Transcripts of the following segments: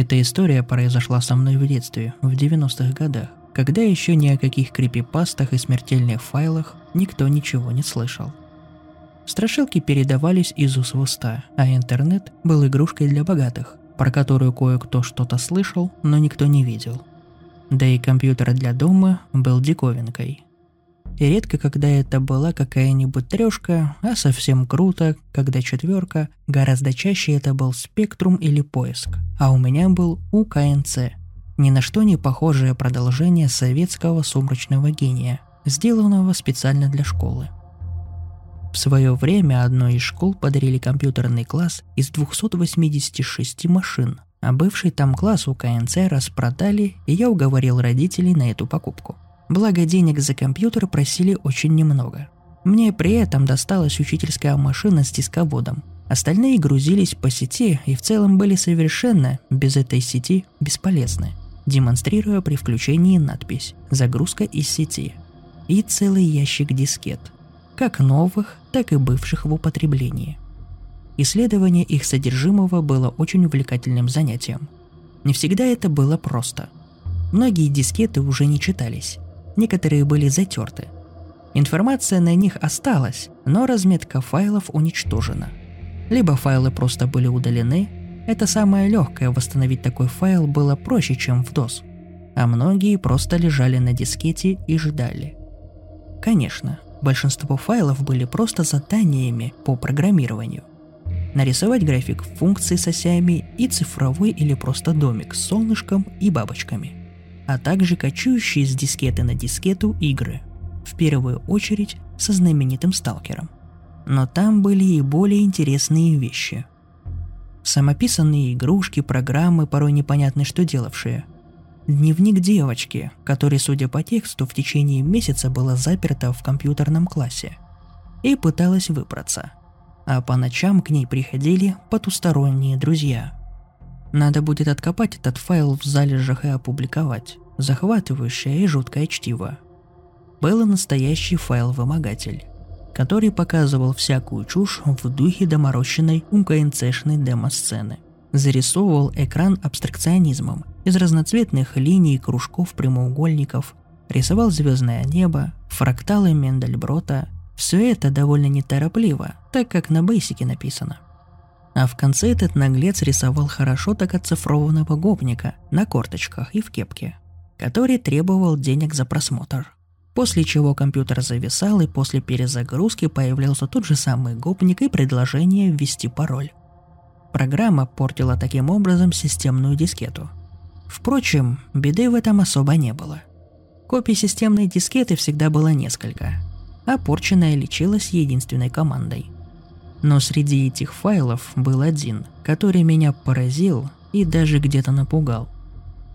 Эта история произошла со мной в детстве, в 90-х годах, когда еще ни о каких крипипастах и смертельных файлах никто ничего не слышал. Страшилки передавались из уст в уста, а интернет был игрушкой для богатых, про которую кое-кто что-то слышал, но никто не видел. Да и компьютер для дома был диковинкой – и редко, когда это была какая-нибудь трешка, а совсем круто, когда четверка, гораздо чаще это был спектрум или поиск. А у меня был УКНЦ. Ни на что не похожее продолжение советского сумрачного гения, сделанного специально для школы. В свое время одной из школ подарили компьютерный класс из 286 машин, а бывший там класс у КНЦ распродали, и я уговорил родителей на эту покупку – Благо денег за компьютер просили очень немного. Мне при этом досталась учительская машина с дисководом. Остальные грузились по сети и в целом были совершенно, без этой сети, бесполезны, демонстрируя при включении надпись «Загрузка из сети» и целый ящик дискет, как новых, так и бывших в употреблении. Исследование их содержимого было очень увлекательным занятием. Не всегда это было просто. Многие дискеты уже не читались, некоторые были затерты. Информация на них осталась, но разметка файлов уничтожена. Либо файлы просто были удалены, это самое легкое восстановить такой файл было проще, чем в DOS, а многие просто лежали на дискете и ждали. Конечно, большинство файлов были просто заданиями по программированию. Нарисовать график функции с осями и цифровой или просто домик с солнышком и бабочками – а также кочующие с дискеты на дискету игры, в первую очередь со знаменитым сталкером. Но там были и более интересные вещи. Самописанные игрушки, программы, порой непонятно что делавшие. Дневник девочки, который, судя по тексту, в течение месяца была заперта в компьютерном классе и пыталась выбраться. А по ночам к ней приходили потусторонние друзья – надо будет откопать этот файл в залежах и опубликовать. Захватывающее и жуткое чтиво. Был настоящий файл-вымогатель, который показывал всякую чушь в духе доморощенной УКНЦшной демо-сцены. Зарисовывал экран абстракционизмом из разноцветных линий, кружков, прямоугольников, рисовал звездное небо, фракталы Мендельброта. Все это довольно неторопливо, так как на бейсике написано – а в конце этот наглец рисовал хорошо так оцифрованного гопника на корточках и в кепке, который требовал денег за просмотр. После чего компьютер зависал, и после перезагрузки появлялся тот же самый гопник и предложение ввести пароль. Программа портила таким образом системную дискету. Впрочем, беды в этом особо не было. Копий системной дискеты всегда было несколько, а порченная лечилась единственной командой – но среди этих файлов был один, который меня поразил и даже где-то напугал.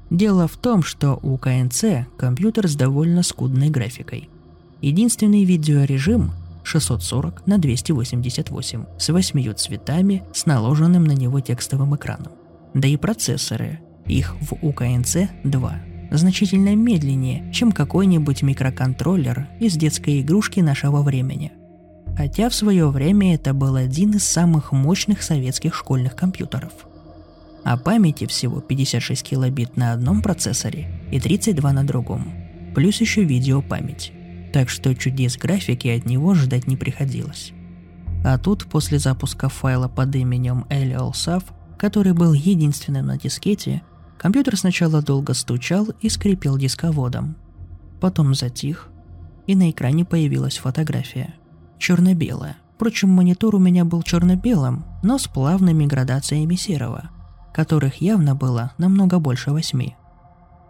Дело в том, что у КНЦ компьютер с довольно скудной графикой. Единственный видеорежим 640 на 288 с восьмию цветами с наложенным на него текстовым экраном. Да и процессоры, их в УКНЦ 2, значительно медленнее, чем какой-нибудь микроконтроллер из детской игрушки нашего времени – хотя в свое время это был один из самых мощных советских школьных компьютеров. А памяти всего 56 килобит на одном процессоре и 32 на другом, плюс еще видеопамять. Так что чудес графики от него ждать не приходилось. А тут после запуска файла под именем LLSAF, который был единственным на дискете, компьютер сначала долго стучал и скрипел дисководом. Потом затих, и на экране появилась фотография – черно-белое. Впрочем, монитор у меня был черно-белым, но с плавными градациями серого, которых явно было намного больше восьми.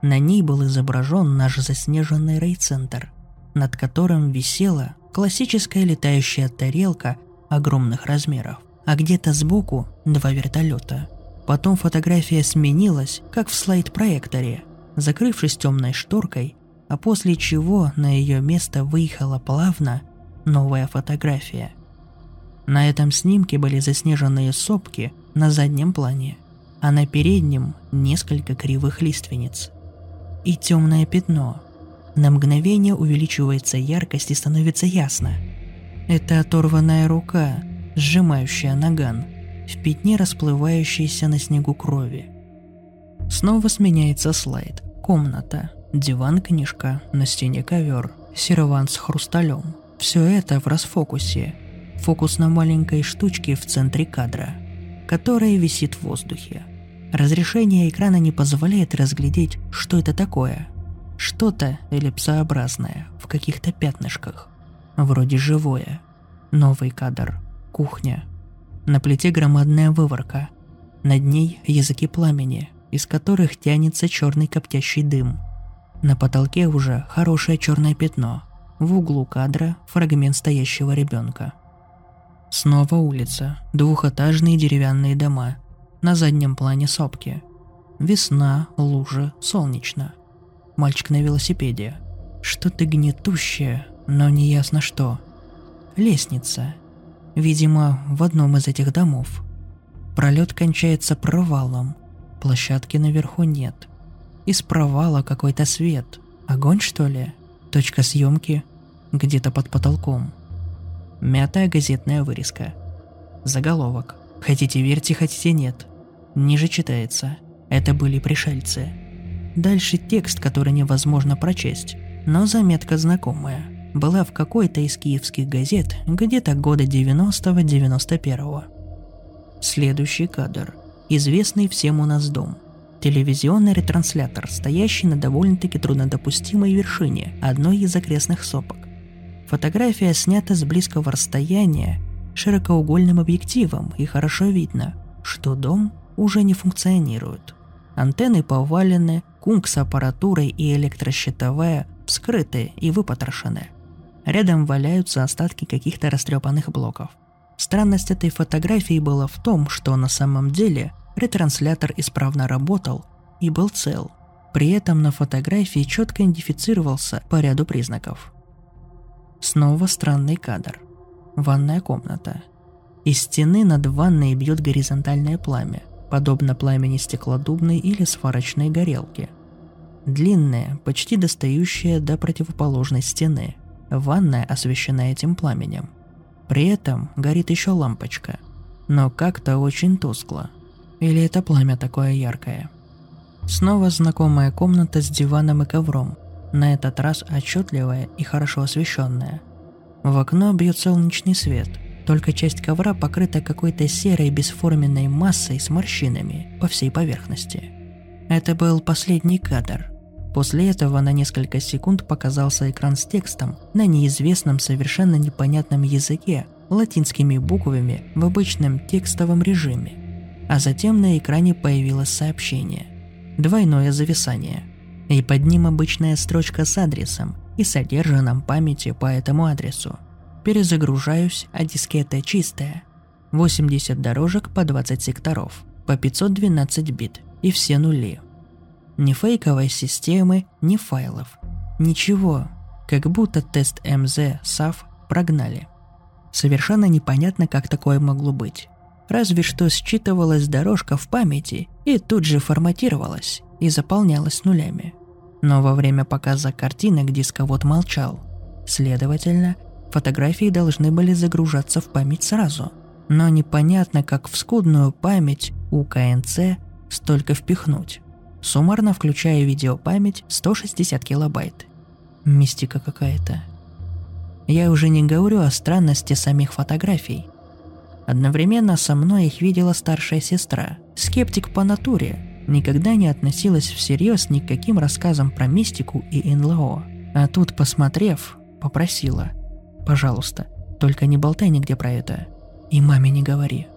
На ней был изображен наш заснеженный райцентр, над которым висела классическая летающая тарелка огромных размеров, а где-то сбоку два вертолета. Потом фотография сменилась, как в слайд-проекторе, закрывшись темной шторкой, а после чего на ее место выехала плавно новая фотография. На этом снимке были заснеженные сопки на заднем плане, а на переднем несколько кривых лиственниц. И темное пятно. На мгновение увеличивается яркость и становится ясно. Это оторванная рука, сжимающая наган, в пятне расплывающейся на снегу крови. Снова сменяется слайд. Комната, диван, книжка, на стене ковер, сервант с хрусталем. Все это в расфокусе. Фокус на маленькой штучке в центре кадра, которая висит в воздухе. Разрешение экрана не позволяет разглядеть, что это такое. Что-то эллипсообразное, в каких-то пятнышках. Вроде живое. Новый кадр. Кухня. На плите громадная выворка. Над ней языки пламени, из которых тянется черный коптящий дым. На потолке уже хорошее черное пятно. В углу кадра фрагмент стоящего ребенка. Снова улица, двухэтажные деревянные дома, на заднем плане сопки. Весна, лужа, солнечно. Мальчик на велосипеде. Что-то гнетущее, но не ясно что. Лестница. Видимо, в одном из этих домов. Пролет кончается провалом. Площадки наверху нет. Из провала какой-то свет. Огонь, что ли? Точка съемки где-то под потолком. Мятая газетная вырезка. Заголовок. Хотите верьте, хотите нет. Ниже читается «Это были пришельцы». Дальше текст, который невозможно прочесть, но заметка знакомая. Была в какой-то из киевских газет где-то года 90-91. Следующий кадр. Известный всем у нас дом. Телевизионный ретранслятор, стоящий на довольно-таки труднодопустимой вершине одной из окрестных сопок. Фотография снята с близкого расстояния широкоугольным объективом, и хорошо видно, что дом уже не функционируют. Антенны повалены, кунг с аппаратурой и электрощитовая вскрыты и выпотрошены. Рядом валяются остатки каких-то растрепанных блоков. Странность этой фотографии была в том, что на самом деле ретранслятор исправно работал и был цел. При этом на фотографии четко идентифицировался по ряду признаков. Снова странный кадр. Ванная комната. Из стены над ванной бьет горизонтальное пламя – подобно пламени стеклодувной или сварочной горелки. Длинная, почти достающая до противоположной стены. Ванная освещена этим пламенем. При этом горит еще лампочка, но как-то очень тускло. Или это пламя такое яркое? Снова знакомая комната с диваном и ковром, на этот раз отчетливая и хорошо освещенная. В окно бьет солнечный свет – только часть ковра покрыта какой-то серой бесформенной массой с морщинами по всей поверхности. Это был последний кадр. После этого на несколько секунд показался экран с текстом на неизвестном совершенно непонятном языке, латинскими буквами в обычном текстовом режиме. А затем на экране появилось сообщение. Двойное зависание. И под ним обычная строчка с адресом и содержанным памяти по этому адресу – Перезагружаюсь, а дискета чистая. 80 дорожек по 20 секторов, по 512 бит и все нули. Ни фейковой системы, ни файлов. Ничего, как будто тест МЗ САФ прогнали. Совершенно непонятно, как такое могло быть. Разве что считывалась дорожка в памяти и тут же форматировалась и заполнялась нулями. Но во время показа картинок дисковод молчал. Следовательно, Фотографии должны были загружаться в память сразу. Но непонятно, как в скудную память у КНЦ столько впихнуть. Суммарно включая видеопамять 160 килобайт. Мистика какая-то. Я уже не говорю о странности самих фотографий. Одновременно со мной их видела старшая сестра, скептик по натуре, никогда не относилась всерьез ни к каким рассказам про мистику и НЛО. А тут, посмотрев, попросила – Пожалуйста, только не болтай нигде про это. И маме не говори.